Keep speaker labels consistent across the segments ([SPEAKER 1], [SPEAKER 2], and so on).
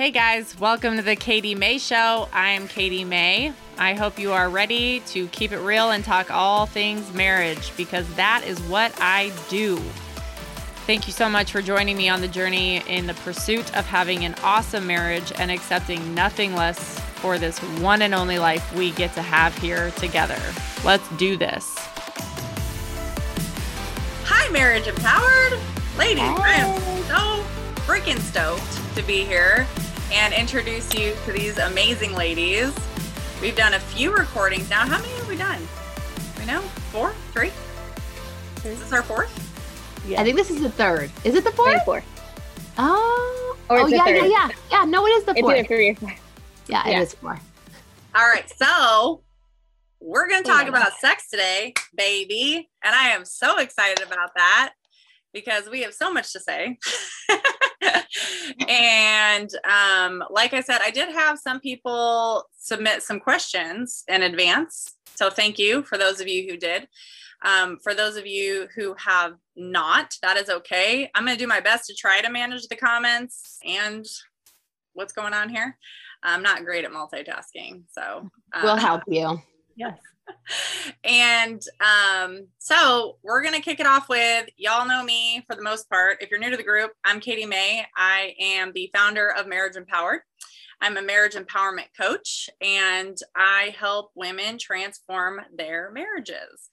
[SPEAKER 1] Hey guys, welcome to the Katie Mae Show. I am Katie Mae. I hope you are ready to keep it real and talk all things marriage because that is what I do. Thank you so much for joining me on the journey in the pursuit of having an awesome marriage and accepting nothing less for this one and only life we get to have here together. Let's do this. Hi, Marriage Empowered. Ladies, I am so freaking stoked to be here and introduce you to these amazing ladies. We've done a few recordings now. How many have we done? We know four, three. Is this our fourth?
[SPEAKER 2] Yeah. I think this is the third. Is it the fourth?
[SPEAKER 3] Four.
[SPEAKER 2] Oh, oh yeah, yeah, yeah, yeah. No, it is the fourth.
[SPEAKER 3] It's three or four.
[SPEAKER 2] Yeah, yeah, it is four.
[SPEAKER 1] All right, so we're going to talk about sex today, baby, and I am so excited about that because we have so much to say. and um, like I said, I did have some people submit some questions in advance. So thank you for those of you who did. Um, for those of you who have not, that is okay. I'm going to do my best to try to manage the comments and what's going on here. I'm not great at multitasking. So
[SPEAKER 2] we'll help you.
[SPEAKER 3] Yes
[SPEAKER 1] and um, so we're going to kick it off with y'all know me for the most part. If you're new to the group, I'm Katie Mae. I am the founder of Marriage Empowered. I'm a marriage empowerment coach and I help women transform their marriages.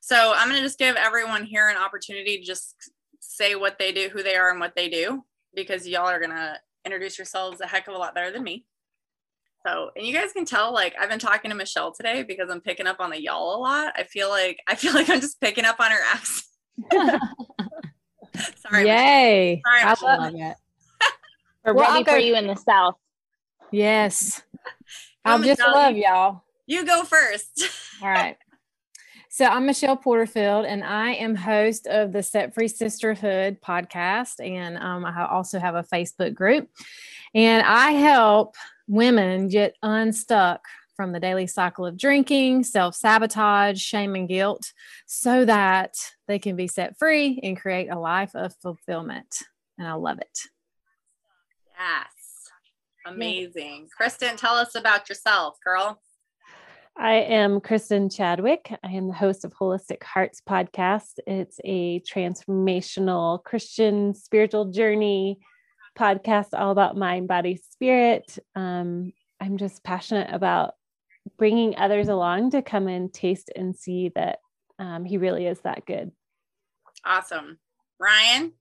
[SPEAKER 1] So I'm going to just give everyone here an opportunity to just say what they do, who they are, and what they do, because y'all are going to introduce yourselves a heck of a lot better than me. So, and you guys can tell, like, I've been talking to Michelle today because I'm picking up on the y'all a lot. I feel like I feel like I'm just picking up on her accent.
[SPEAKER 3] Sorry. Yay.
[SPEAKER 1] Sorry,
[SPEAKER 3] I love it. We're well, ready for you in the South.
[SPEAKER 4] Yes. I just love y'all.
[SPEAKER 1] You go first.
[SPEAKER 4] All right. So I'm Michelle Porterfield, and I am host of the Set Free Sisterhood podcast, and um, I also have a Facebook group. And I help women get unstuck from the daily cycle of drinking, self sabotage, shame, and guilt so that they can be set free and create a life of fulfillment. And I love it.
[SPEAKER 1] Yes. Amazing. Kristen, tell us about yourself, girl.
[SPEAKER 3] I am Kristen Chadwick. I am the host of Holistic Hearts podcast. It's a transformational Christian spiritual journey podcast all about mind, body, spirit. Um, I'm just passionate about bringing others along to come and taste and see that um, he really is that good.
[SPEAKER 1] Awesome. Ryan?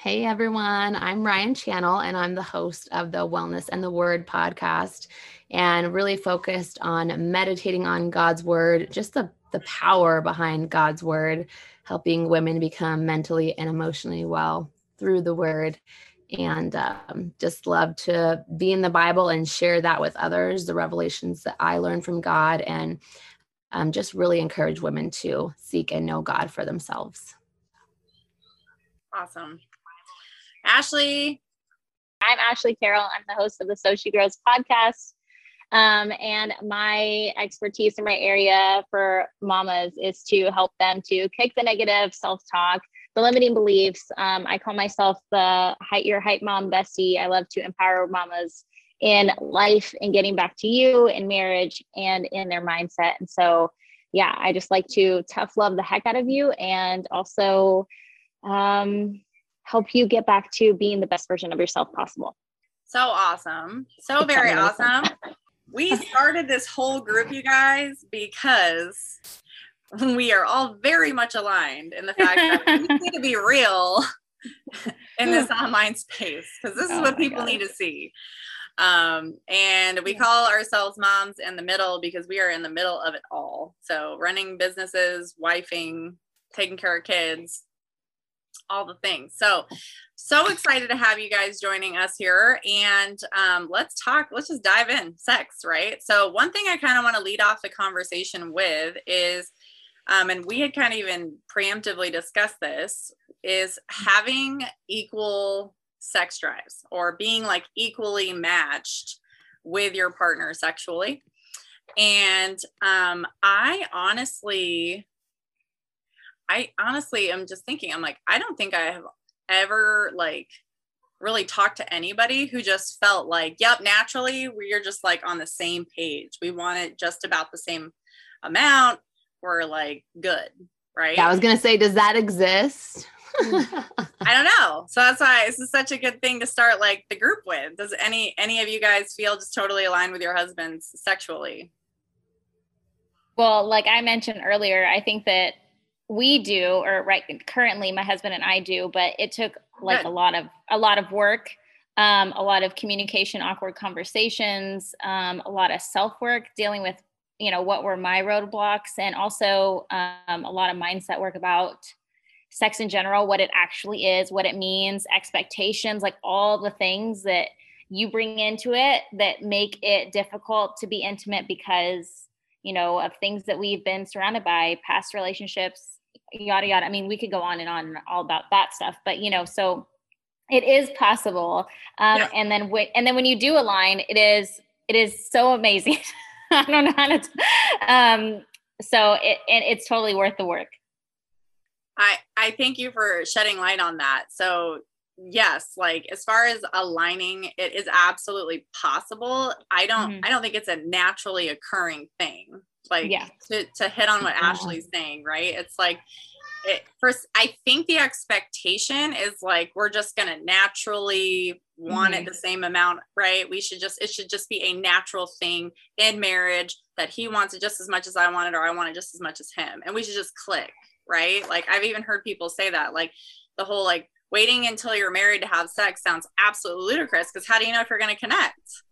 [SPEAKER 2] Hey everyone, I'm Ryan Channel and I'm the host of the Wellness and the Word podcast and really focused on meditating on God's Word, just the, the power behind God's Word, helping women become mentally and emotionally well through the Word and um, just love to be in the Bible and share that with others, the revelations that I learned from God, and um, just really encourage women to seek and know God for themselves.
[SPEAKER 1] Awesome. Ashley.
[SPEAKER 3] I'm Ashley Carroll. I'm the host of the So She Grows podcast. Um, and my expertise in my area for mamas is to help them to kick the negative self talk the limiting beliefs. Um, I call myself the height your hype mom bestie. I love to empower mamas in life and getting back to you in marriage and in their mindset. And so, yeah, I just like to tough love the heck out of you and also um, help you get back to being the best version of yourself possible.
[SPEAKER 1] So awesome. So very awesome. We started this whole group, you guys, because we are all very much aligned in the fact that we need to be real in this online space because this is oh what people God. need to see. Um, and we call ourselves moms in the middle because we are in the middle of it all. So running businesses, wifing, taking care of kids, all the things. So, so excited to have you guys joining us here. And um, let's talk, let's just dive in sex, right? So, one thing I kind of want to lead off the conversation with is um, and we had kind of even preemptively discussed this, is having equal sex drives or being like equally matched with your partner sexually. And um, I honestly, I honestly am just thinking, I'm like, I don't think I have ever like really talked to anybody who just felt like, yep, naturally, we're just like on the same page. We want it just about the same amount. We're like good, right?
[SPEAKER 2] Yeah, I was gonna say, does that exist?
[SPEAKER 1] I don't know. So that's why this is such a good thing to start like the group with. Does any any of you guys feel just totally aligned with your husbands sexually?
[SPEAKER 3] Well, like I mentioned earlier, I think that we do, or right currently my husband and I do, but it took like Good. a lot of a lot of work, um, a lot of communication, awkward conversations, um, a lot of self work, dealing with you know what were my roadblocks, and also um, a lot of mindset work about sex in general, what it actually is, what it means, expectations, like all the things that you bring into it that make it difficult to be intimate because you know of things that we've been surrounded by past relationships yada yada. I mean, we could go on and on all about that stuff, but you know, so it is possible. Um, yeah. And then when and then when you do align, it is it is so amazing. I don't know how to. T- um, so it and it's totally worth the work.
[SPEAKER 1] I I thank you for shedding light on that. So yes like as far as aligning it is absolutely possible i don't mm-hmm. i don't think it's a naturally occurring thing like yeah. to, to hit on what ashley's saying right it's like it, first i think the expectation is like we're just going to naturally want mm-hmm. it the same amount right we should just it should just be a natural thing in marriage that he wants it just as much as i want it or i want it just as much as him and we should just click right like i've even heard people say that like the whole like waiting until you're married to have sex sounds absolutely ludicrous because how do you know if you're going to connect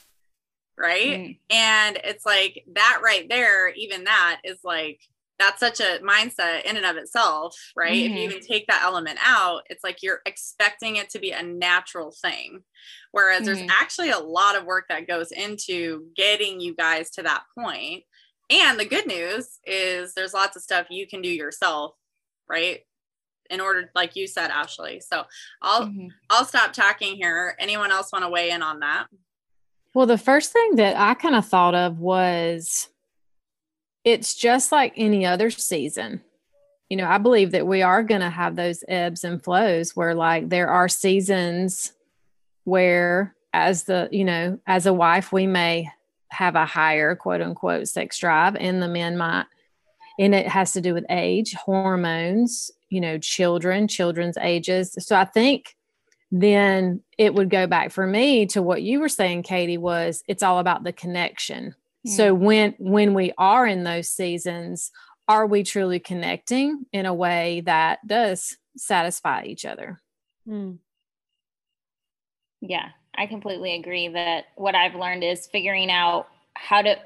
[SPEAKER 1] right mm. and it's like that right there even that is like that's such a mindset in and of itself right mm-hmm. if you mm-hmm. even take that element out it's like you're expecting it to be a natural thing whereas mm-hmm. there's actually a lot of work that goes into getting you guys to that point. point and the good news is there's lots of stuff you can do yourself right in order like you said ashley so i'll mm-hmm. i'll stop talking here anyone else want to weigh in on that
[SPEAKER 4] well, the first thing that I kind of thought of was it's just like any other season. You know, I believe that we are going to have those ebbs and flows where, like, there are seasons where, as the, you know, as a wife, we may have a higher quote unquote sex drive, and the men might. And it has to do with age, hormones, you know, children, children's ages. So I think then it would go back for me to what you were saying katie was it's all about the connection so when when we are in those seasons are we truly connecting in a way that does satisfy each other?
[SPEAKER 3] Mm. yeah i completely agree that what i've learned is figuring out how to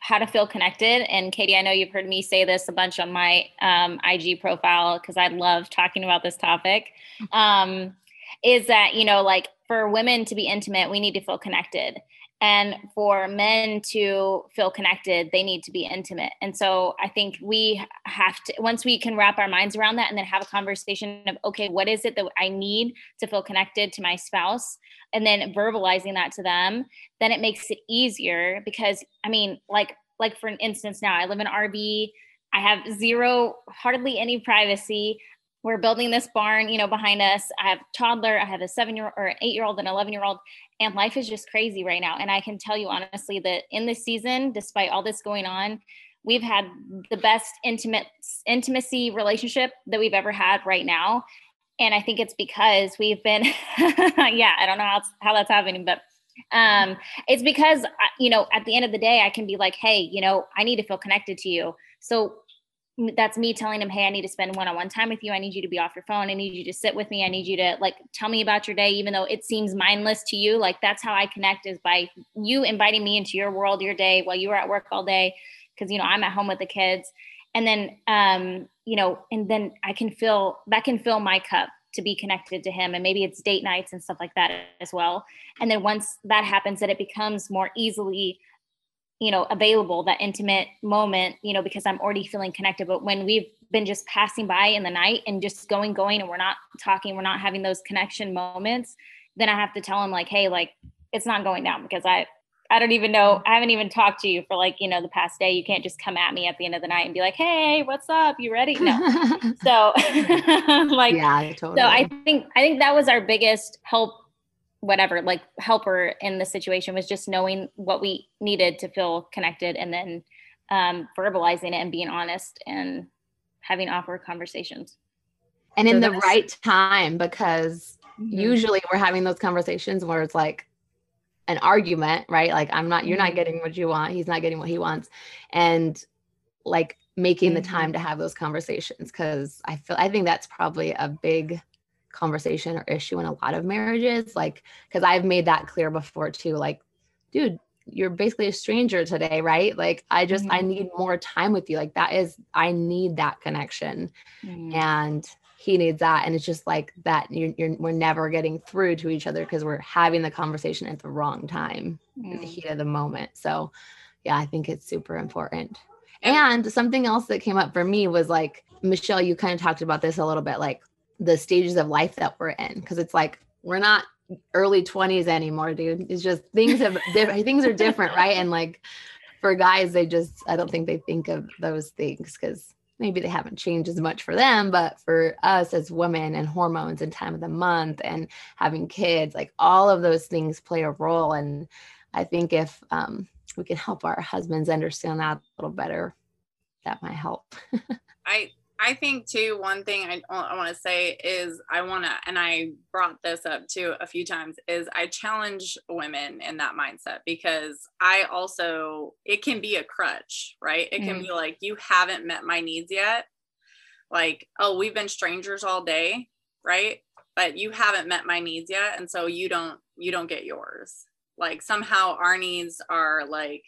[SPEAKER 3] how to feel connected. And katie i know you've heard me say this a bunch on my um, ig profile because i love talking about this topic. Um, is that, you know, like for women to be intimate, we need to feel connected. And for men to feel connected, they need to be intimate. And so I think we have to, once we can wrap our minds around that and then have a conversation of, okay, what is it that I need to feel connected to my spouse? And then verbalizing that to them, then it makes it easier because, I mean, like, like for an instance, now I live in RV. I have zero, hardly any privacy we're building this barn, you know, behind us. I have toddler, I have a seven year old or an eight year old and 11 year old, and life is just crazy right now. And I can tell you honestly that in this season, despite all this going on, we've had the best intimate intimacy relationship that we've ever had right now. And I think it's because we've been, yeah, I don't know how, how that's happening, but um, it's because, you know, at the end of the day, I can be like, hey, you know, I need to feel connected to you. So that's me telling him, Hey, I need to spend one on one time with you. I need you to be off your phone. I need you to sit with me. I need you to like tell me about your day, even though it seems mindless to you. Like that's how I connect is by you inviting me into your world, your day while you are at work all day. Cause, you know, I'm at home with the kids. And then, um, you know, and then I can feel that can fill my cup to be connected to him. And maybe it's date nights and stuff like that as well. And then once that happens, that it becomes more easily you know available that intimate moment you know because i'm already feeling connected. But when we've been just passing by in the night and just going going and we're not talking we're not having those connection moments then i have to tell him like hey like it's not going down because i i don't even know i haven't even talked to you for like you know the past day. You can't just come at me at the end of the night and be like hey what's up? You ready no. So like yeah totally. so i think i think that was our biggest help whatever like helper in the situation was just knowing what we needed to feel connected and then um, verbalizing it and being honest and having awkward conversations
[SPEAKER 2] and in the right time because mm-hmm. usually we're having those conversations where it's like an argument right like i'm not you're not mm-hmm. getting what you want he's not getting what he wants and like making mm-hmm. the time to have those conversations because i feel i think that's probably a big conversation or issue in a lot of marriages like because i've made that clear before too like dude you're basically a stranger today right like i just mm-hmm. i need more time with you like that is i need that connection mm-hmm. and he needs that and it's just like that you're, you're we're never getting through to each other because we're having the conversation at the wrong time mm. in the mm. heat of the moment so yeah i think it's super important and something else that came up for me was like michelle you kind of talked about this a little bit like the stages of life that we're in because it's like we're not early 20s anymore dude. It's just things have things are different right? And like for guys they just i don't think they think of those things because maybe they haven't changed as much for them but for us as women and hormones and time of the month and having kids like all of those things play a role. And i think if um, we can help our husbands understand that a little better that might help.
[SPEAKER 1] I I think too, one thing I, I want to say is I want to, and I brought this up too a few times, is I challenge women in that mindset because I also, it can be a crutch, right? It can mm. be like, you haven't met my needs yet. Like, oh, we've been strangers all day, right? But you haven't met my needs yet. And so you don't, you don't get yours. Like somehow our needs are like,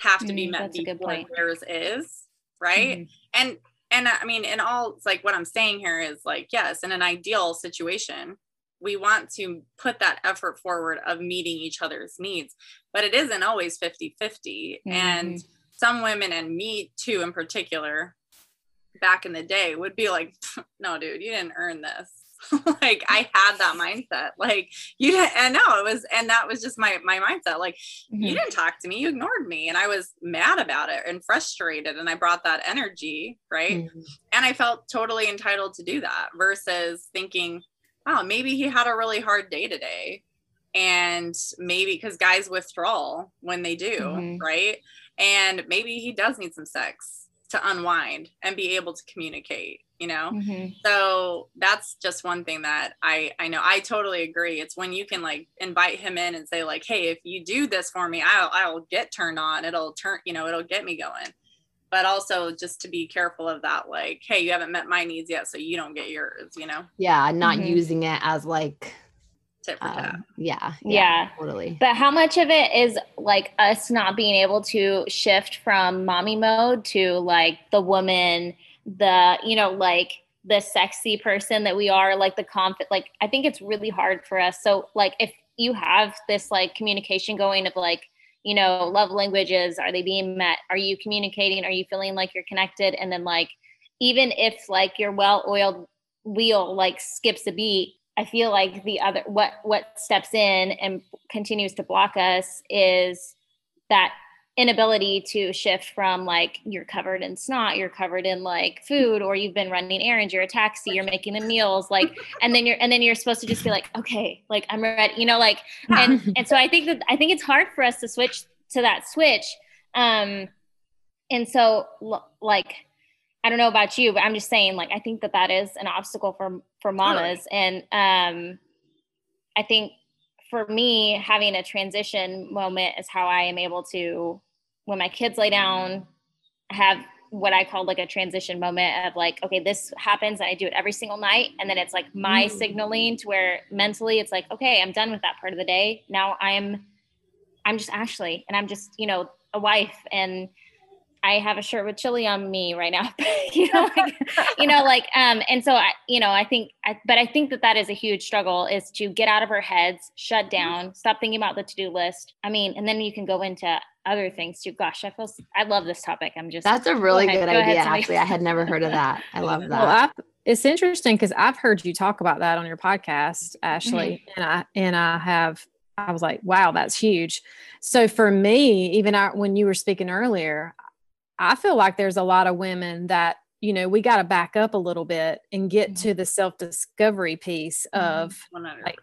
[SPEAKER 1] have to be mm, met before theirs is right? Mm. And and I mean, in all, it's like what I'm saying here is like, yes, in an ideal situation, we want to put that effort forward of meeting each other's needs, but it isn't always 50 50. Mm-hmm. And some women, and me too, in particular, back in the day, would be like, no, dude, you didn't earn this. like I had that mindset. Like you didn't, and no, it was, and that was just my my mindset. Like mm-hmm. you didn't talk to me, you ignored me, and I was mad about it and frustrated, and I brought that energy, right? Mm-hmm. And I felt totally entitled to do that. Versus thinking, wow, maybe he had a really hard day today, and maybe because guys withdraw when they do, mm-hmm. right? And maybe he does need some sex to unwind and be able to communicate you know? Mm-hmm. so that's just one thing that i i know i totally agree. It's when you can like invite him in and say like hey if you do this for me i'll i'll get turned on. It'll turn you know it'll get me going. But also just to be careful of that like hey you haven't met my needs yet so you don't get yours you know?
[SPEAKER 2] Yeah not mm-hmm. using it as like
[SPEAKER 1] um,
[SPEAKER 2] yeah,
[SPEAKER 3] yeah, yeah,
[SPEAKER 2] totally.
[SPEAKER 3] But how much of it is like us not being able to shift from mommy mode to like the woman the you know like the sexy person that we are like the confident like i think it's really hard for us. So like if you have this like communication going of like you know love languages are they being met? Are you communicating? Are you feeling like you're connected? And then like even if like your well oiled wheel like skips a beat i feel like the other what what steps in and continues to block us is that inability to shift from like you're covered in snot, you're covered in like food, or you've been running errands, you're a taxi, you're making the meals, like, and then you're and then you're supposed to just be like, okay, like I'm ready, you know, like, and and so I think that I think it's hard for us to switch to that switch, um, and so like. I don't know about you, but I'm just saying, like, I think that that is an obstacle for for mamas, and um, I think for me, having a transition moment is how I am able to when my kids lay down, I have what I call like a transition moment of like, okay, this happens and I do it every single night. And then it's like my mm. signaling to where mentally it's like, okay, I'm done with that part of the day. Now I'm, I'm just Ashley and I'm just, you know, a wife and I have a shirt with chili on me right now, you know, like, you know, like, um, and so I, you know, I think, I, but I think that that is a huge struggle is to get out of our heads, shut mm-hmm. down, stop thinking about the to-do list. I mean, and then you can go into other things too. Gosh, I feel I love this topic. I'm just
[SPEAKER 2] that's a really go good idea. actually, I had never heard of that. I love that. Well,
[SPEAKER 4] I've, it's interesting because I've heard you talk about that on your podcast, Ashley, mm-hmm. and I and I have. I was like, wow, that's huge. So for me, even I, when you were speaking earlier, I feel like there's a lot of women that you know we got to back up a little bit and get mm-hmm. to the self discovery piece of 100. like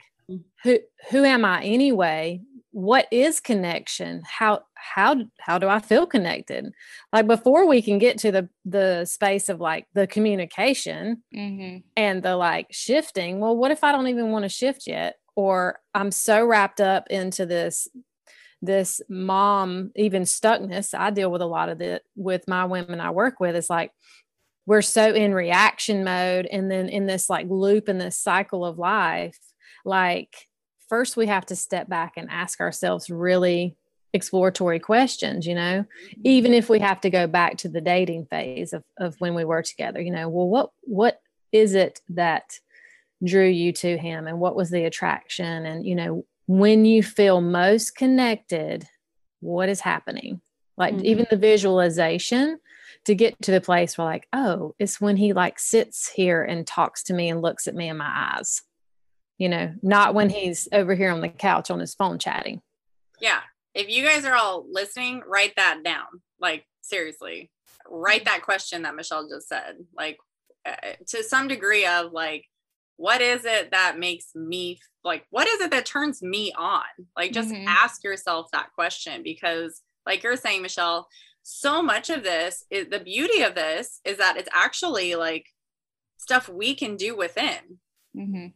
[SPEAKER 4] who who am I anyway? What is connection? How how how do I feel connected? Like before we can get to the the space of like the communication
[SPEAKER 3] Mm-hmm.
[SPEAKER 4] and the like shifting. Well, what if I don't even want to shift yet? Or I'm so wrapped up into this this mom even stuckness. I deal with a lot of it with my women I work with. is like we're so in reaction mode and then in this like loop in this cycle of life like first we have to step back and ask ourselves really exploratory questions you know mm-hmm. even if we have to go back to the dating phase of, of when we were together you know well what what is it that drew you to him and what was the attraction and you know when you feel most connected what is happening like
[SPEAKER 2] Mhm.
[SPEAKER 4] even the visualization to get to the place where like oh it's when he like sits here and talks to me and looks at me in my eyes you know not when he's over here on the couch on his phone chatting
[SPEAKER 1] Yeah. If you guys are all listening, write that down. Like, seriously, write that question that Michelle just said. Like, uh, to some degree, of like, what is it that makes me like, what is it that turns me on? Like, just
[SPEAKER 3] Mhm.
[SPEAKER 1] ask yourself that question because, like you're saying, Michelle, so much of this is the beauty of this is that it's actually like stuff we can do within
[SPEAKER 3] Mm-hmm.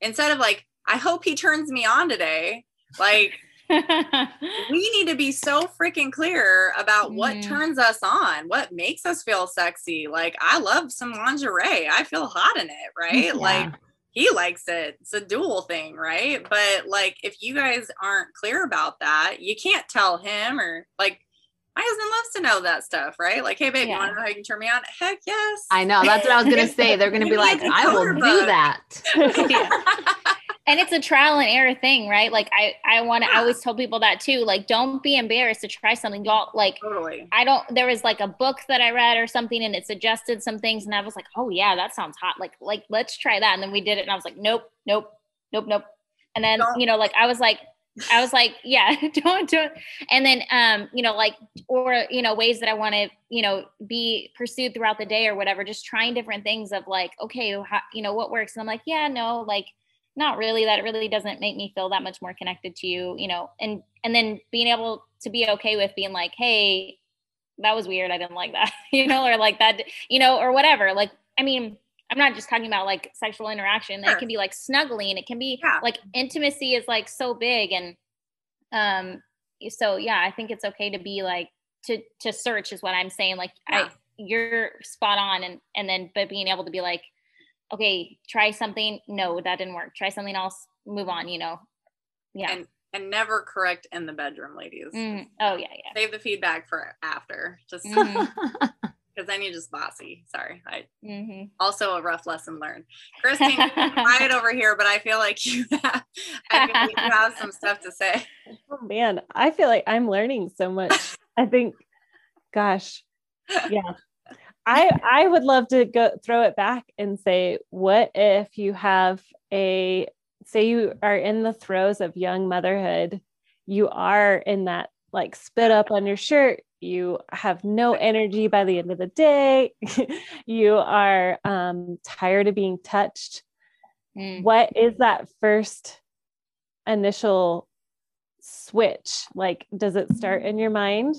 [SPEAKER 1] instead of like, I hope he turns me on today. Like, we need to be so freaking clear about what
[SPEAKER 3] Mhm.
[SPEAKER 1] turns us on, what makes us feel sexy. Like, I love some lingerie. I feel hot in it, right?
[SPEAKER 2] Yeah.
[SPEAKER 1] Like, he likes it. It's a dual thing, right? But like, if you guys aren't clear about that, you can't tell him or like, my husband loves to know that stuff, right? Like, hey, babe, you want to know how you can turn me on? Heck yes.
[SPEAKER 2] I know. That's what I was gonna say. They're gonna be
[SPEAKER 1] Give me a
[SPEAKER 2] like, I will do that.
[SPEAKER 3] and it's a trial and error thing, right? Like I, I want to. I
[SPEAKER 1] Yeah.
[SPEAKER 3] always tell people that too. Like, don't be embarrassed to try something. Y'all like.
[SPEAKER 1] totally.
[SPEAKER 3] I don't. There was like a book that I read or something, and it suggested some things, and I was like, "Oh yeah, that sounds hot. Like, like let's try that." And then we did it, and I was like, "Nope, nope, nope, nope." And then
[SPEAKER 1] Don't-
[SPEAKER 3] you know, like I was like, I was like, "Yeah, don't do it." And then, um, you know, like or you know, ways that I want to, you know, be pursued throughout the day or whatever. Just trying different things of like, okay, how, you know, what works? And I'm like, yeah, no, like not really that really doesn't make me feel that much more connected to you you know and and then being able to be okay with being like hey that was weird i didn't like that you know or like that you know or whatever like i mean i'm not just talking about like sexual interaction
[SPEAKER 1] Sure.
[SPEAKER 3] it can be like snuggling it can be
[SPEAKER 1] Yeah.
[SPEAKER 3] like intimacy is like so big and um so yeah i think it's okay to be like to to search is what i'm saying like
[SPEAKER 1] Yeah.
[SPEAKER 3] i you're spot on and and then but being able to be like okay try something no that didn't work try something else move on you know yeah
[SPEAKER 1] And and never correct in the bedroom, ladies.
[SPEAKER 3] Mm. oh yeah yeah
[SPEAKER 1] Save the feedback for after. Just
[SPEAKER 3] Mhm.
[SPEAKER 1] because then you're just bossy. Sorry. I
[SPEAKER 3] hmm
[SPEAKER 1] also a rough lesson learned. Christine, you're quiet over here, but I feel like you have, I feel like you have some stuff to say.
[SPEAKER 5] Oh man, I feel like I'm learning so much. I think, gosh, yeah. I I would love to go throw it back and say, what if you have a say you are in the throes of young motherhood, you are in that like spit up on your shirt, you have no energy by the end of the day, you are um, tired of being touched.
[SPEAKER 3] Mm.
[SPEAKER 5] What is that first initial switch? Like, does it start in your mind,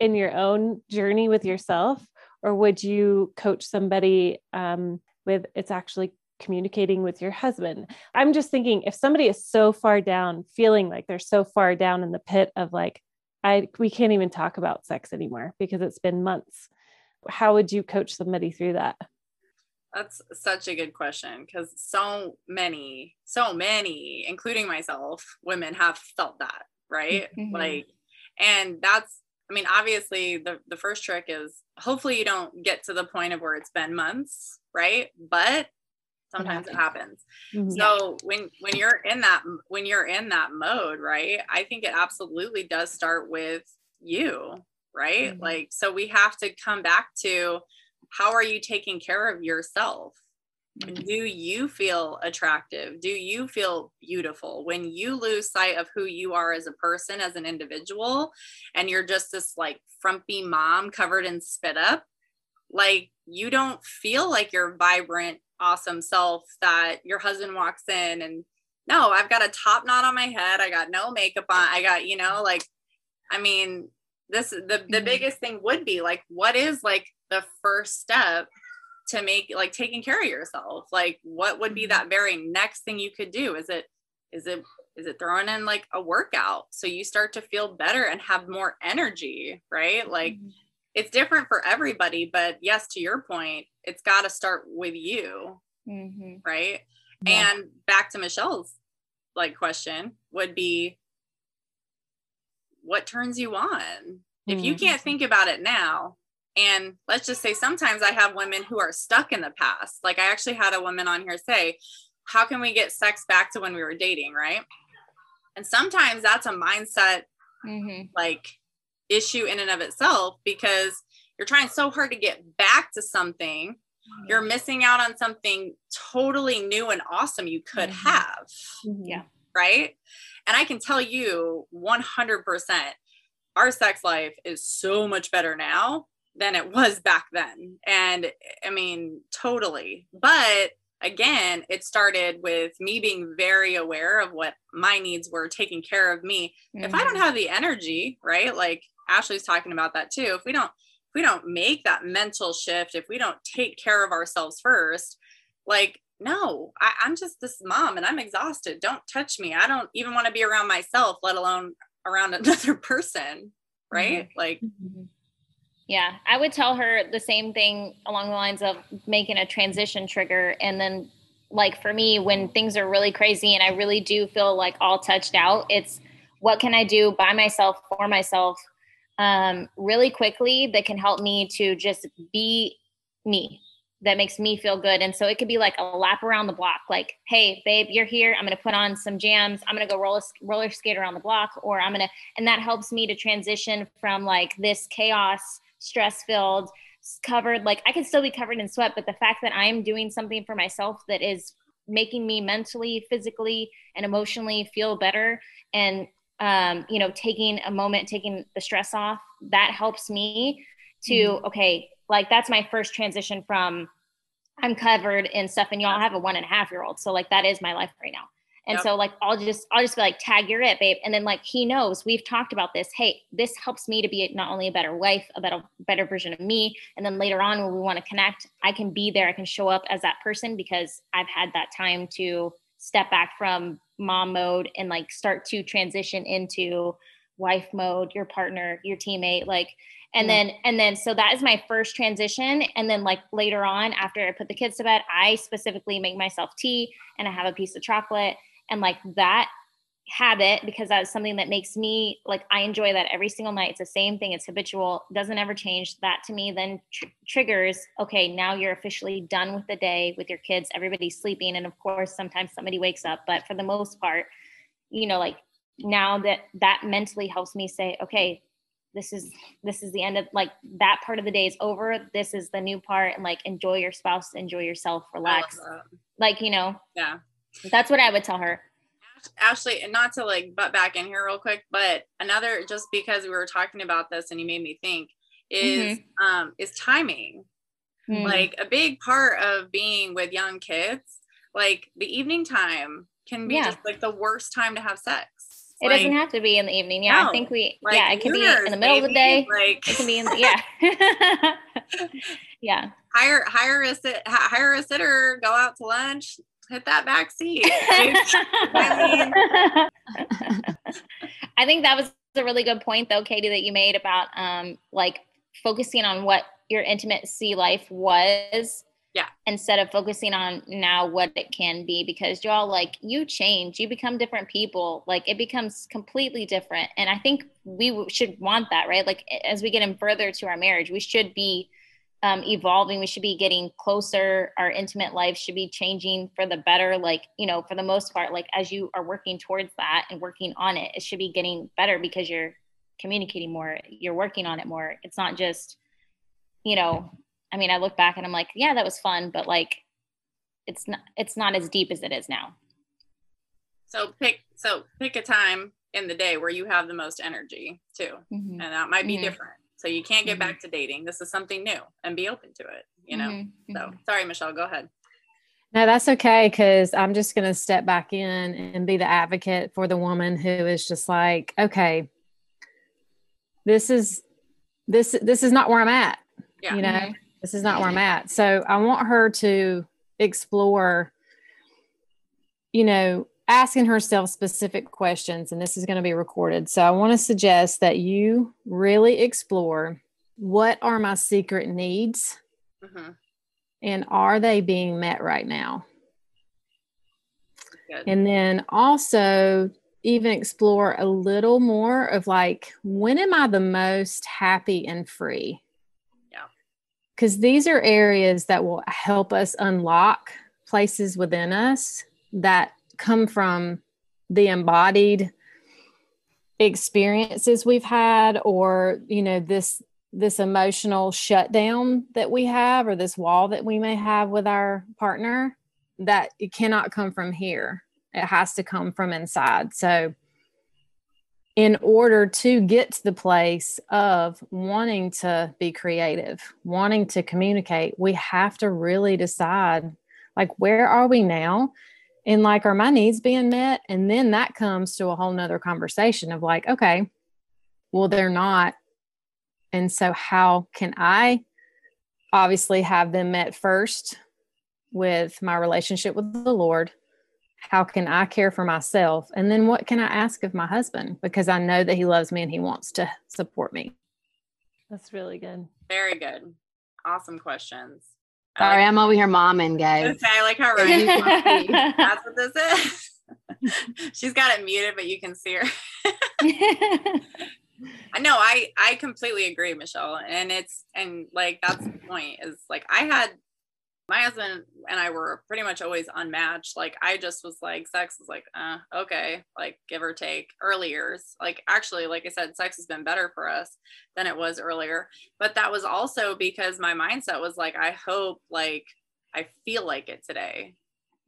[SPEAKER 5] in your own journey with yourself, or would you coach somebody um, with it's actually communicating with your husband? I'm just thinking if somebody is so far down, feeling like they're so far down in the pit of like, I we can't even talk about sex anymore because it's been months. How would you coach somebody through that?
[SPEAKER 1] That's such a good question because so many, so many, including myself, women have felt that, right?
[SPEAKER 3] Mhm.
[SPEAKER 1] Like, and that's, I mean, obviously, the the first trick is hopefully you don't get to the point of where it's been months, right? But sometimes it happens.
[SPEAKER 5] Mhm.
[SPEAKER 1] So when when you're in that when you're in that mode, right? I think it absolutely does start with you, right?
[SPEAKER 3] Mhm.
[SPEAKER 1] Like so we have to come back to how are you taking care of yourself?
[SPEAKER 3] Mhm.
[SPEAKER 1] Do you feel attractive? Do you feel beautiful? When you lose sight of who you are as a person, as an individual, and you're just this like frumpy mom covered in spit up, like you don't feel like your vibrant, awesome self that your husband walks in and no, I've got a top knot on my head. I got no makeup on. I got, you know, like, I mean, this the the
[SPEAKER 2] Mhm.
[SPEAKER 1] biggest thing would be like, what is like the first step to make like taking care of yourself? Like, what would be
[SPEAKER 2] Mhm.
[SPEAKER 1] that very next thing you could do? Is it is it is it throwing in like a workout so you start to feel better and have more energy, right? Like it's different for everybody, but yes, to your point, it's got to start with you,
[SPEAKER 3] Mhm.
[SPEAKER 1] right?
[SPEAKER 2] Yeah.
[SPEAKER 1] And back to Michelle's like question would be what turns you on? If you
[SPEAKER 5] Mhm.
[SPEAKER 1] can't think about it now, and let's just say sometimes I have women who are stuck in the past. Like I actually had a woman on here say, How can we get sex back to when we were dating? Right. And sometimes that's a mindset
[SPEAKER 3] Mhm.
[SPEAKER 1] like issue in and of itself because you're trying so hard to get back to something you're missing out on something totally new and awesome you could
[SPEAKER 3] Mhm.
[SPEAKER 1] have
[SPEAKER 3] Yeah.
[SPEAKER 1] right and i can tell you 100% our sex life is so much better now than it was back then and i mean totally but again it started with me being very aware of what my needs were taking care of me if I don't
[SPEAKER 3] Mhm.
[SPEAKER 1] have the energy, right? Like Ashley's talking about that too. If we don't, if we don't make that mental shift, if we don't take care of ourselves first, like, no, I, I'm just this mom and I'm exhausted. Don't touch me. I don't even want to be around myself, let alone around another person. Right. Like,
[SPEAKER 3] Mhm. Yeah, I would tell her the same thing along the lines of making a transition trigger. And then, like, for me, when things are really crazy and I really do feel like all touched out, it's what can I do by myself, for myself, um, really quickly that can help me to just be me, that makes me feel good. And so it could be like a lap around the block, like, hey, babe, you're here. I'm going to put on some jams. I'm going to go roller, roller skate around the block, or I'm going to, and that helps me to transition from like this chaos stress filled covered like i can still be covered in sweat but the fact that i'm doing something for myself that is making me mentally physically and emotionally feel better and um, you know taking a moment taking the stress off that helps me to
[SPEAKER 2] Mhm.
[SPEAKER 3] okay like that's my first transition from i'm covered in stuff and y'all have a one and a half year old so like that is my life right now and
[SPEAKER 1] Yep.
[SPEAKER 3] so like I'll just I'll just be like, tag you're it, babe. And then like he knows we've talked about this. Hey, this helps me to be not only a better wife, a better better version of me. And then later on when we want to connect, I can be there. I can show up as that person because I've had that time to step back from mom mode and like start to transition into wife mode, your partner, your teammate, like and then and then so that is my first transition and then like later on after i put the kids to bed i specifically make myself tea and i have a piece of chocolate and like that habit because that's something that makes me like i enjoy that every single night. It's the same thing it's habitual doesn't ever change. That to me then tr- triggers okay now you're officially done with the day with your kids everybody's sleeping and of course sometimes somebody wakes up. But for the most part you know like now that that mentally helps me say okay this is this is the end of like that part of the day is over. This is the new part. And like enjoy your spouse enjoy yourself relax. like you know?
[SPEAKER 1] Yeah.
[SPEAKER 3] That's what i would tell her
[SPEAKER 1] Ashley, and not to like butt back in here real quick, but another just because we were talking about this and you made me think is um is timing.
[SPEAKER 3] Mm.
[SPEAKER 1] like a big part of being with young kids like the evening time can be
[SPEAKER 3] Yeah.
[SPEAKER 1] just like the worst time to have sex
[SPEAKER 3] it
[SPEAKER 1] like,
[SPEAKER 3] doesn't have to be in the evening yeah
[SPEAKER 1] No.
[SPEAKER 3] i think we
[SPEAKER 1] like
[SPEAKER 3] yeah it can be in the middle of the day
[SPEAKER 1] like
[SPEAKER 3] it can be in the yeah yeah
[SPEAKER 1] hire hire a sit hire a sitter go out to lunch hit that back seat I
[SPEAKER 3] I think that was a really good point though, Katie, that you made about um like focusing on what your intimacy life was.
[SPEAKER 1] Yeah.
[SPEAKER 3] Instead of focusing on now what it can be, because y'all like you change, you become different people. Like it becomes completely different. And I think we w- should want that, right? Like as we get in further to our marriage, we should be um, evolving. We should be getting closer. Our intimate life should be changing for the better. Like, you know, for the most part, like as you are working towards that and working on it, it should be getting better because you're communicating more, you're working on it more. It's not just, you know, I mean, I look back and I'm like, yeah, that was fun, but like, it's not, it's not as deep as it is now.
[SPEAKER 1] so pick so pick a time in the day where you have the most energy too
[SPEAKER 3] Mhm.
[SPEAKER 1] and that might be
[SPEAKER 3] Mhm.
[SPEAKER 1] different so you can't get
[SPEAKER 3] Mhm.
[SPEAKER 1] back to dating this is something new and be open to it you know
[SPEAKER 3] Mhm.
[SPEAKER 1] so
[SPEAKER 3] Mhm.
[SPEAKER 1] sorry michelle go ahead
[SPEAKER 4] No, that's okay because I'm just going to step back in and be the advocate for the woman who is just like, okay, this is this this is not where I'm at.
[SPEAKER 1] Yeah.
[SPEAKER 4] You know, this is not where I'm at. So I want her to explore, you know, asking herself specific questions, and this is going to be recorded. So I want to suggest that you really explore what are my secret needs
[SPEAKER 1] Mhm.
[SPEAKER 4] and are they being met right now?
[SPEAKER 1] Good.
[SPEAKER 4] And then also even explore a little more of like, when am I the most happy and free?
[SPEAKER 1] Yeah.
[SPEAKER 4] Because these are areas that will help us unlock places within us that come from the embodied experiences we've had or you know this this emotional shutdown that we have or this wall that we may have with our partner that it cannot come from here. It has to come from inside. So in order to get to the place of wanting to be creative wanting to communicate we have to really decide like where are we now and like are my needs being met and then that comes to a whole nother conversation of like okay well they're not and so how can i obviously have them met first with my relationship with the lord how can i care for myself and then what can i ask of my husband because i know that he loves me and he wants to support me
[SPEAKER 5] That's really good.
[SPEAKER 1] Very good. Awesome questions.
[SPEAKER 2] Sorry,
[SPEAKER 1] like,
[SPEAKER 2] I'm over here momming, guys.
[SPEAKER 1] I like how Ryan, that's what this is. She's got it muted, but you can see her. I know I I completely agree, Michelle. And it's and like that's the point is like I had my husband and I were pretty much always unmatched. Like I just was like sex was like, uh, okay, like give or take early years. Like actually, like I said, sex has been better for us than it was earlier. But that was also because my mindset was like, I hope like I feel like it today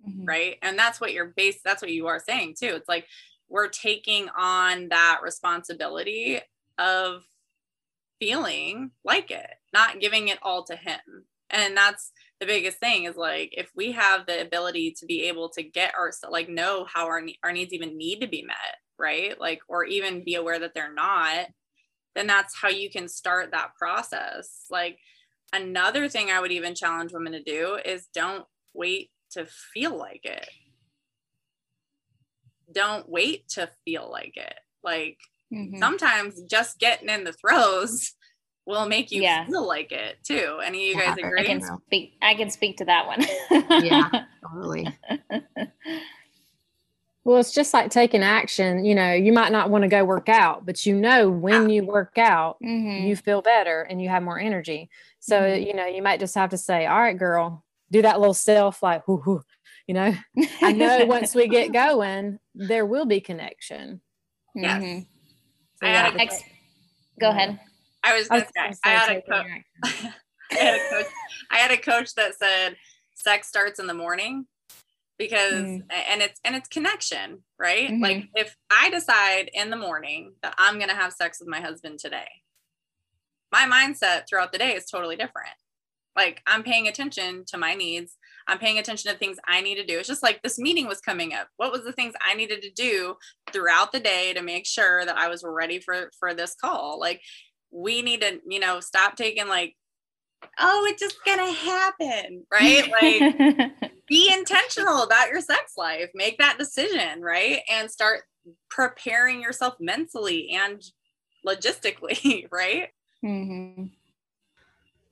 [SPEAKER 3] Mhm.
[SPEAKER 1] right and that's what you're based that's what you are saying too it's like we're taking on that responsibility of feeling like it not giving it all to him and that's the biggest thing is like if we have the ability to be able to get our like know how our our needs even need to be met right? Like or even be aware that they're not then that's how you can start that process. Like another thing i would even challenge women to do is don't wait to feel like it. Don't wait to feel like it. Like
[SPEAKER 3] Mhm.
[SPEAKER 1] sometimes just getting in the throes will make you
[SPEAKER 3] Yeah.
[SPEAKER 1] feel like it too any of you
[SPEAKER 2] Yeah,
[SPEAKER 1] guys
[SPEAKER 2] I
[SPEAKER 1] agree
[SPEAKER 3] I can speak. I can speak to that one.
[SPEAKER 2] Yeah. Totally.
[SPEAKER 4] Well, it's just like taking action. You know, you might not want to go work out, but you know, when you work out,
[SPEAKER 3] Mhm.
[SPEAKER 4] you feel better and you have more energy. So,
[SPEAKER 3] Mhm.
[SPEAKER 4] you know, you might just have to say, all right, girl, do that little self, like, whoo, whoo, you know, I know once we get going, there will be connection.
[SPEAKER 1] Yes.
[SPEAKER 3] Mhm.
[SPEAKER 4] So
[SPEAKER 1] I
[SPEAKER 4] you
[SPEAKER 1] had
[SPEAKER 4] have
[SPEAKER 1] a
[SPEAKER 4] to
[SPEAKER 3] Ex- Go ahead.
[SPEAKER 1] I was
[SPEAKER 4] I
[SPEAKER 1] gonna
[SPEAKER 4] was
[SPEAKER 1] say i had a coach. I had a coach I had a coach that said sex starts in the morning because
[SPEAKER 3] Mm.
[SPEAKER 1] and it's and it's connection, right?
[SPEAKER 3] Mhm.
[SPEAKER 1] Like if I decide in the morning that I'm going to have sex with my husband today, my mindset throughout the day is totally different. Like I'm paying attention to my needs. I'm paying attention to things I need to do. It's just like this meeting was coming up. What was the things I needed to do throughout the day to make sure that I was ready for for this call? Like we need to, you know, stop taking like oh, it's just gonna happen, right? Like be intentional about your sex life. Make that decision, right? And start preparing yourself mentally and logistically, right?
[SPEAKER 3] Mhm.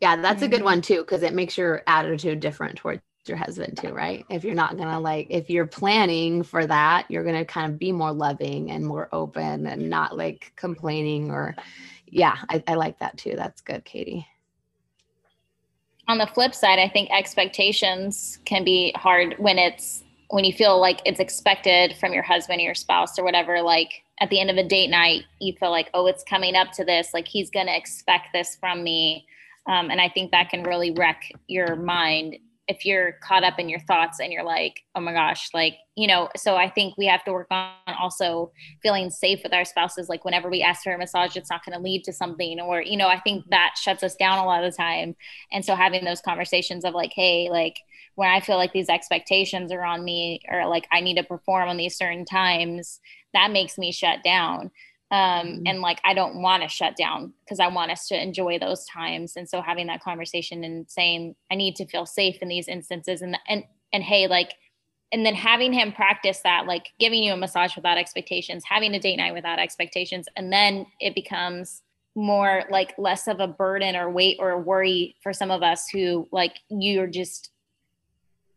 [SPEAKER 2] Yeah, that's a good
[SPEAKER 3] Mhm.
[SPEAKER 2] one too, because it makes your attitude different towards your husband too, right? If you're not gonna like, if you're planning for that, you're gonna kind of be more loving and more open and not like complaining or, yeah, I, I like that too. That's good, Katie.
[SPEAKER 3] on the flip side, I think expectations can be hard when it's when you feel like it's expected from your husband or your spouse or whatever. Like at the end of a date night, you feel like, oh, it's coming up to this. Like he's going to expect this from me. Um, and I think that can really wreck your mind if you're caught up in your thoughts and you're like, oh my gosh, like, you know, so I think we have to work on also feeling safe with our spouses. Like whenever we ask for a massage, it's not going to lead to something or, you know, I think that shuts us down a lot of the time. And so having those conversations of like, hey, like when I feel like these expectations are on me or like I need to perform on these certain times, that makes me shut down um, mm-hmm. and like i don't want to shut down because i want us to enjoy those times and so having that conversation and saying i need to feel safe in these instances and and and hey like and then having him practice that like giving you a massage without expectations having a date night without expectations and then it becomes more like less of a burden or weight or worry for some of us who like you're just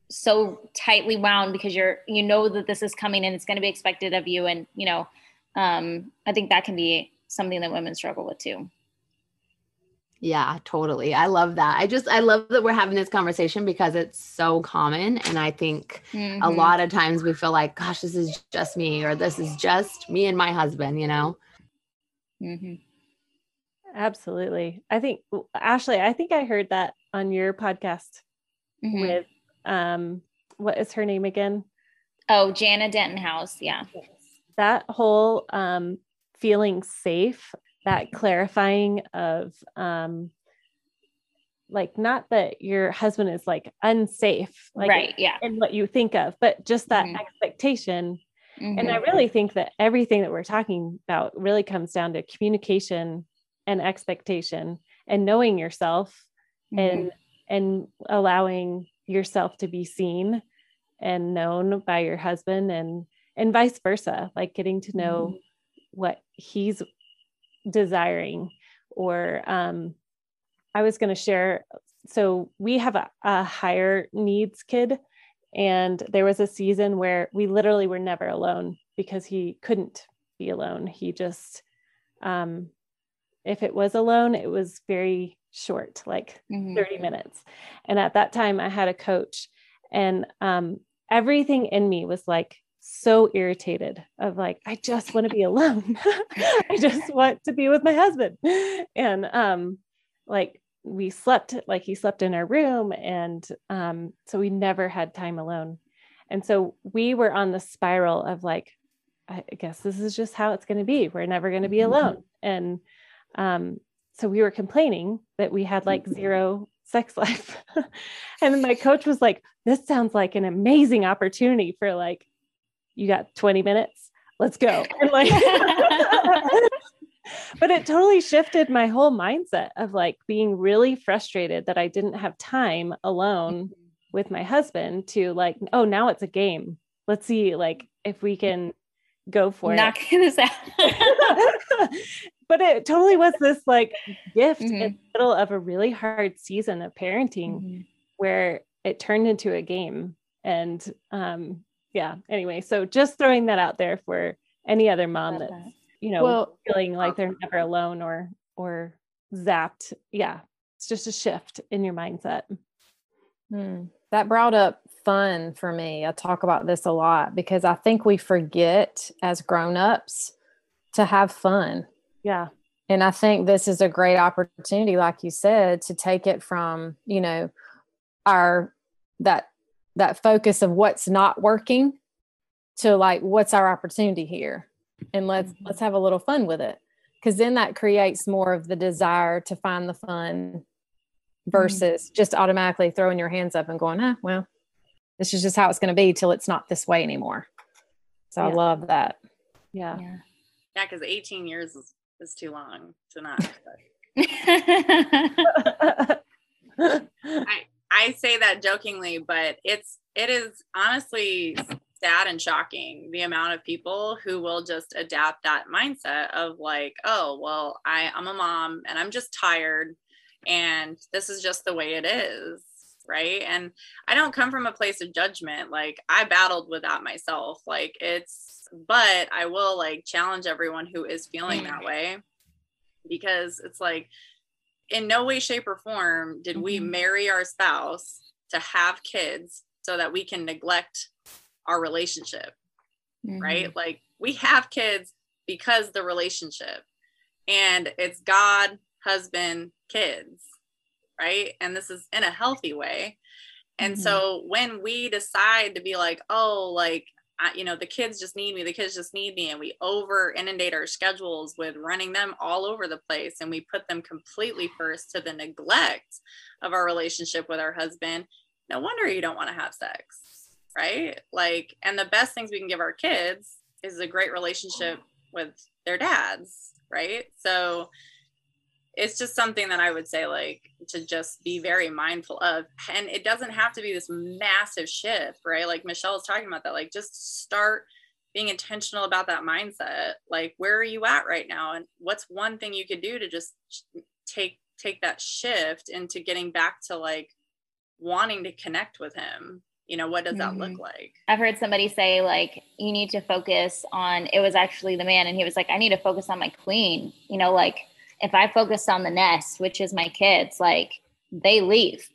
[SPEAKER 3] so tightly wound because you're you know that this is coming and it's going to be expected of you and you know um, I think that can be something that women struggle with too.
[SPEAKER 2] Yeah, totally. I love that. I just I love that we're having this conversation because it's so common and I think mm-hmm. a lot of times we feel like gosh, this is just me or this is just me and my husband, you know.
[SPEAKER 5] Mm-hmm. Absolutely. I think Ashley, I think I heard that on your podcast mm-hmm. with um what is her name again?
[SPEAKER 3] Oh, Jana Denton House. Yeah
[SPEAKER 5] that whole um, feeling safe, that clarifying of um, like not that your husband is like unsafe, like
[SPEAKER 3] right, yeah,
[SPEAKER 5] and what you think of, but just that mm-hmm. expectation. Mm-hmm. And I really think that everything that we're talking about really comes down to communication and expectation and knowing yourself mm-hmm. and and allowing yourself to be seen and known by your husband and and vice versa, like getting to know mm-hmm. what he's desiring. Or um, I was going to share. So we have a, a higher needs kid, and there was a season where we literally were never alone because he couldn't be alone. He just, um, if it was alone, it was very short, like mm-hmm. 30 minutes. And at that time, I had a coach, and um, everything in me was like, so irritated of like i just want to be alone. I just want to be with my husband. And um like we slept like he slept in our room and um so we never had time alone. And so we were on the spiral of like i guess this is just how it's going to be. We're never going to be mm-hmm. alone. And um so we were complaining that we had like zero sex life. And then my coach was like this sounds like an amazing opportunity for like you got 20 minutes let's go and like but it totally shifted my whole mindset of like being really frustrated that i didn't have time alone mm-hmm. with my husband to like oh now it's a game let's see like if we can go for it.
[SPEAKER 3] Knock it this out.
[SPEAKER 5] but it totally was this like gift mm-hmm. in the middle of a really hard season of parenting mm-hmm. where it turned into a game and um yeah anyway so just throwing that out there for any other mom that's you know well, feeling like they're never alone or or zapped. Yeah it's just a shift in your mindset.
[SPEAKER 4] Hmm. that brought up fun for me. I talk about this a lot because i think we forget as grown-ups to have fun.
[SPEAKER 5] Yeah.
[SPEAKER 4] And i think this is a great opportunity like you said to take it from you know our that that focus of what's not working to like what's our opportunity here and let's mm-hmm. let's have a little fun with it because then that creates more of the desire to find the fun mm-hmm. versus mm-hmm. just automatically throwing your hands up and going ah well this is just how it's going to be till it's not this way anymore so yeah. i love that
[SPEAKER 5] yeah
[SPEAKER 1] yeah yeah because 18 years is, is too long to not I, I say that jokingly, but it's it is honestly sad and shocking the amount of people who will just adapt that mindset of like, oh, well, I, I'm a mom and I'm just tired and this is just the way it is. Right. And I don't come from a place of judgment. Like I battled with that myself. Like it's, but I will like challenge everyone who is feeling that mm. way because it's like in no way, shape, or form did mm-hmm. we marry our spouse to have kids so that we can neglect our relationship, mm-hmm. right? Like we have kids because the relationship, and it's God, husband, kids, right? And this is in a healthy way. And
[SPEAKER 2] Mm-hmm.
[SPEAKER 1] so when we decide to be like, oh, like, I, you know, the kids just need me, the kids just need me, and we over inundate our schedules with running them all over the place, and we put them completely first to the neglect of our relationship with our husband, no wonder you don't want to have sex, right? Like, and the best things we can give our kids is a great relationship with their dads, right? So, it's just something that I would say, like, to just be very mindful of. And it doesn't have to be this massive shift, right? Like Michelle was talking about that. Like, just start being intentional about that mindset. Like, where are you at right now? And what's one thing you could do to just take take that shift into getting back to like wanting to connect with him? You know, what does that look mm-hmm. like?
[SPEAKER 3] I've heard somebody say like you need to focus on it was actually the man and he was like I need to focus on my queen. You know, like if I focus on the nest, which is my kids, like they leave.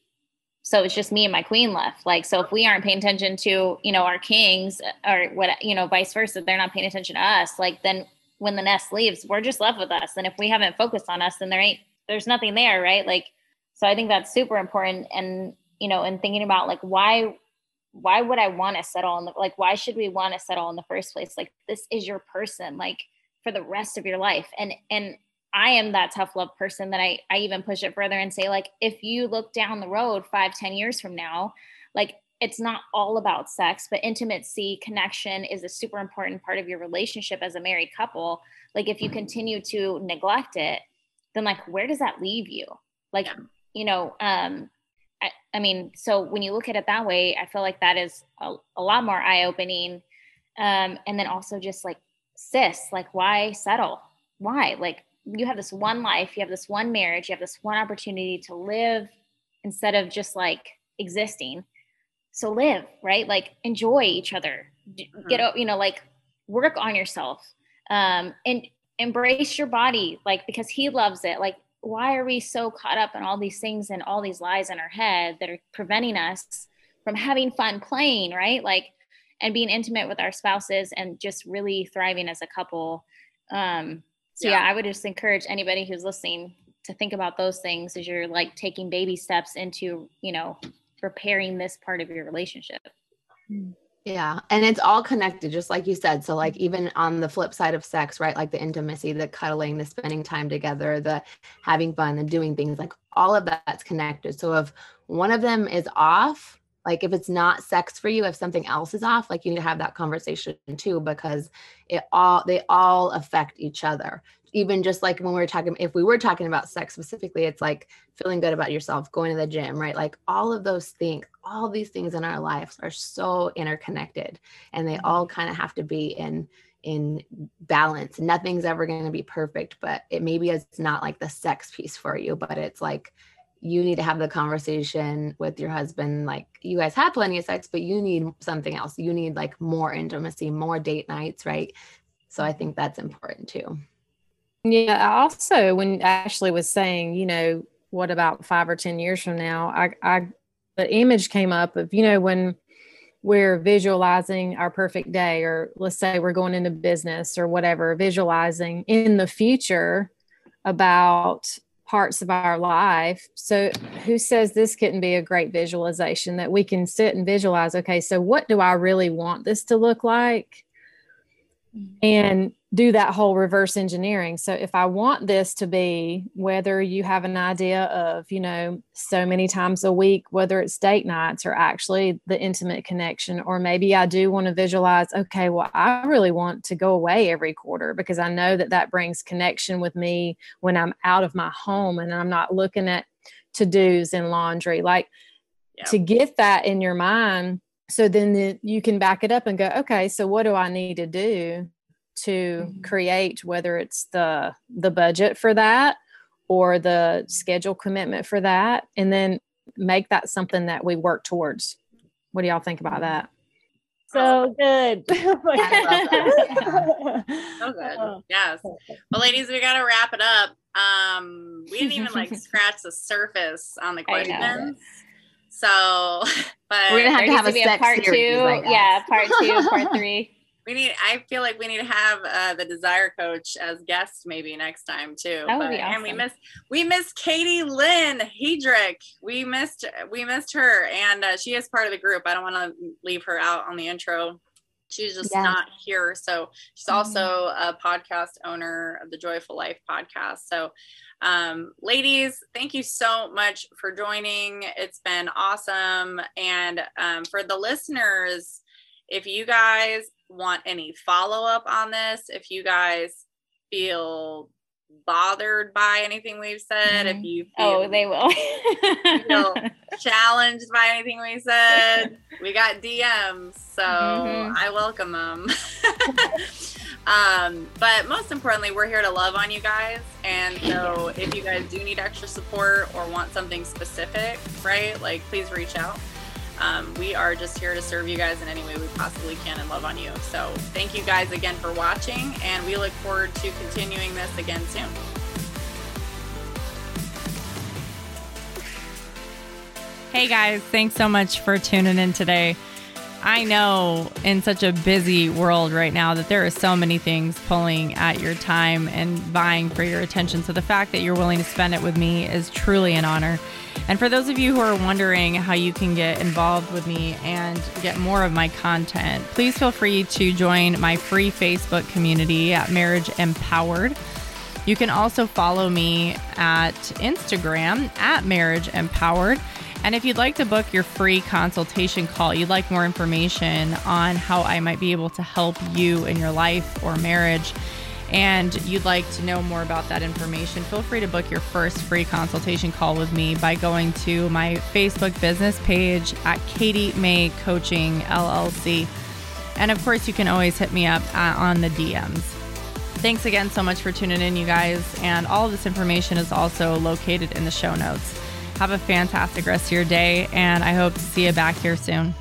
[SPEAKER 3] So it's just me and my queen left. Like so if we aren't paying attention to, you know, our kings uh, or what, you know, vice versa, they're not paying attention to us, like then when the nest leaves, we're just left with us. And if we haven't focused on us, then there ain't there's nothing there, right? Like so I think that's super important and you know, and thinking about like why why would I want to settle in the like why should we want to settle in the first place? Like this is your person like for the rest of your life. And and I am that tough love person that I I even push it further and say like if you look down the road five ten years from now, like it's not all about sex, but intimacy, connection is a super important part of your relationship as a married couple. Like if you continue to neglect it, then like where does that leave you? Like, you know, um I, I mean, so when you look at it that way, I feel like that is a, a lot more eye opening. Um, and then also just like, sis, like, why settle? Why? Like, you have this one life, you have this one marriage, you have this one opportunity to live instead of just like existing. So live, right? Like, enjoy each other. Get, o- you know, like, work on yourself um, and embrace your body, like, because he loves it. Like, why are we so caught up in all these things and all these lies in our head that are preventing us from having fun playing, right? Like, and being intimate with our spouses and just really thriving as a couple. Um, so yeah.
[SPEAKER 1] Yeah.
[SPEAKER 3] I would just encourage anybody who's listening to think about those things as you're like taking baby steps into, you know, preparing this part of your relationship.
[SPEAKER 2] Yeah. And it's all connected, just like you said. So, like, even on the flip side of sex, right? Like the intimacy, the cuddling, the spending time together, the having fun, the doing things, like all of that's connected. So, if one of them is off, like if it's not sex for you, if something else is off, like you need to have that conversation too, because it all, they all affect each other. Even just like when we were talking, if we were talking about sex specifically, it's like feeling good about yourself, going to the gym, right? Like all of those things, all these things in our lives are so interconnected and they all mm-hmm. kind of have to be in in balance. Nothing's ever going to be perfect, but it maybe it's not like the sex piece for you, but it's like you need to have the conversation with your husband like you guys had plenty of sex but you need something else you need like more intimacy more date nights right so i think that's important too
[SPEAKER 4] Yeah. Also, when Ashley was saying, you know, what about five or 10 years from now? I, I, the image came up of, you know, when we're visualizing our perfect day, or let's say we're going into business or whatever, visualizing in the future about parts of our life. So, who says this couldn't be a great visualization that we can sit and visualize? Okay, so what do I really want this to look like? Mm-hmm. and do that whole reverse engineering. So if I want this to be whether you have an idea of, you know, so many times a week, whether it's date nights or actually the intimate connection, or maybe I do want to visualize, okay, well, I really want to go away every quarter because I know that that brings connection with me when I'm out of my home and I'm not looking at to dos and laundry. Like
[SPEAKER 1] Yeah.
[SPEAKER 4] to get that in your mind so then the, you can back it up and go okay so what do i need to do to
[SPEAKER 3] Mhm.
[SPEAKER 4] create whether it's the the budget for that or the schedule commitment for that and then make that something that we work towards what do y'all think about that
[SPEAKER 5] So good. My
[SPEAKER 2] I
[SPEAKER 1] So good.
[SPEAKER 5] Oh.
[SPEAKER 1] Yes. Well, ladies, we got to wrap it up. Um, we didn't even like scratch the surface on the questions. So, but
[SPEAKER 2] We're gonna have to have a
[SPEAKER 3] be
[SPEAKER 2] sex
[SPEAKER 3] part
[SPEAKER 2] series,
[SPEAKER 3] two. Yeah, part two, part three.
[SPEAKER 1] We need. I feel like we need to have uh, the desire coach as guest maybe next time too.
[SPEAKER 3] That would
[SPEAKER 1] But-
[SPEAKER 3] be
[SPEAKER 1] And we miss we miss Katie Lynn Hedrick. We missed we missed her, and uh, she is part of the group. I don't want to leave her out on the intro. She's just
[SPEAKER 3] Yes.
[SPEAKER 1] not here. So she's
[SPEAKER 3] Mhm.
[SPEAKER 1] also a podcast owner of the Joyful Life podcast. So, um, ladies, thank you so much for joining. It's been awesome. And um, for the listeners, if you guys want any follow up on this, if you guys feel bothered by anything we've said, if
[SPEAKER 3] Mhm.
[SPEAKER 1] you feel
[SPEAKER 3] Oh, they will.
[SPEAKER 1] feel challenged by anything we said, we got DMs, so
[SPEAKER 3] Mhm.
[SPEAKER 1] I welcome them. um, but most importantly, we're here to love on you guys. And so if you guys do need extra support or want something specific, right, like please reach out. Um, we are just here to serve you guys in any way we possibly can and love on you. So thank you guys again for watching, and we look forward to continuing this again soon.
[SPEAKER 6] Hey guys, thanks so much for tuning in today. I know in such a busy world right now that there are so many things pulling at your time and vying for your attention. So the fact that you're willing to spend it with me is truly an honor. And for those of you who are wondering how you can get involved with me and get more of my content, please feel free to join my free Facebook community at Marriage Empowered. You can also follow me at Instagram at Marriage Empowered. And if you'd like to book your free consultation call, you'd like more information on how I might be able to help you in your life or marriage, and you'd like to know more about that information, feel free to book your first free consultation call with me by going to my Facebook business page at Katie Mae Coaching LLC. And of course, you can always hit me up uh, on the DMs. Thanks again so much for tuning in, you guys. And all of this information is also located in the show notes. Have a fantastic rest of your day, and I hope to see you back here soon.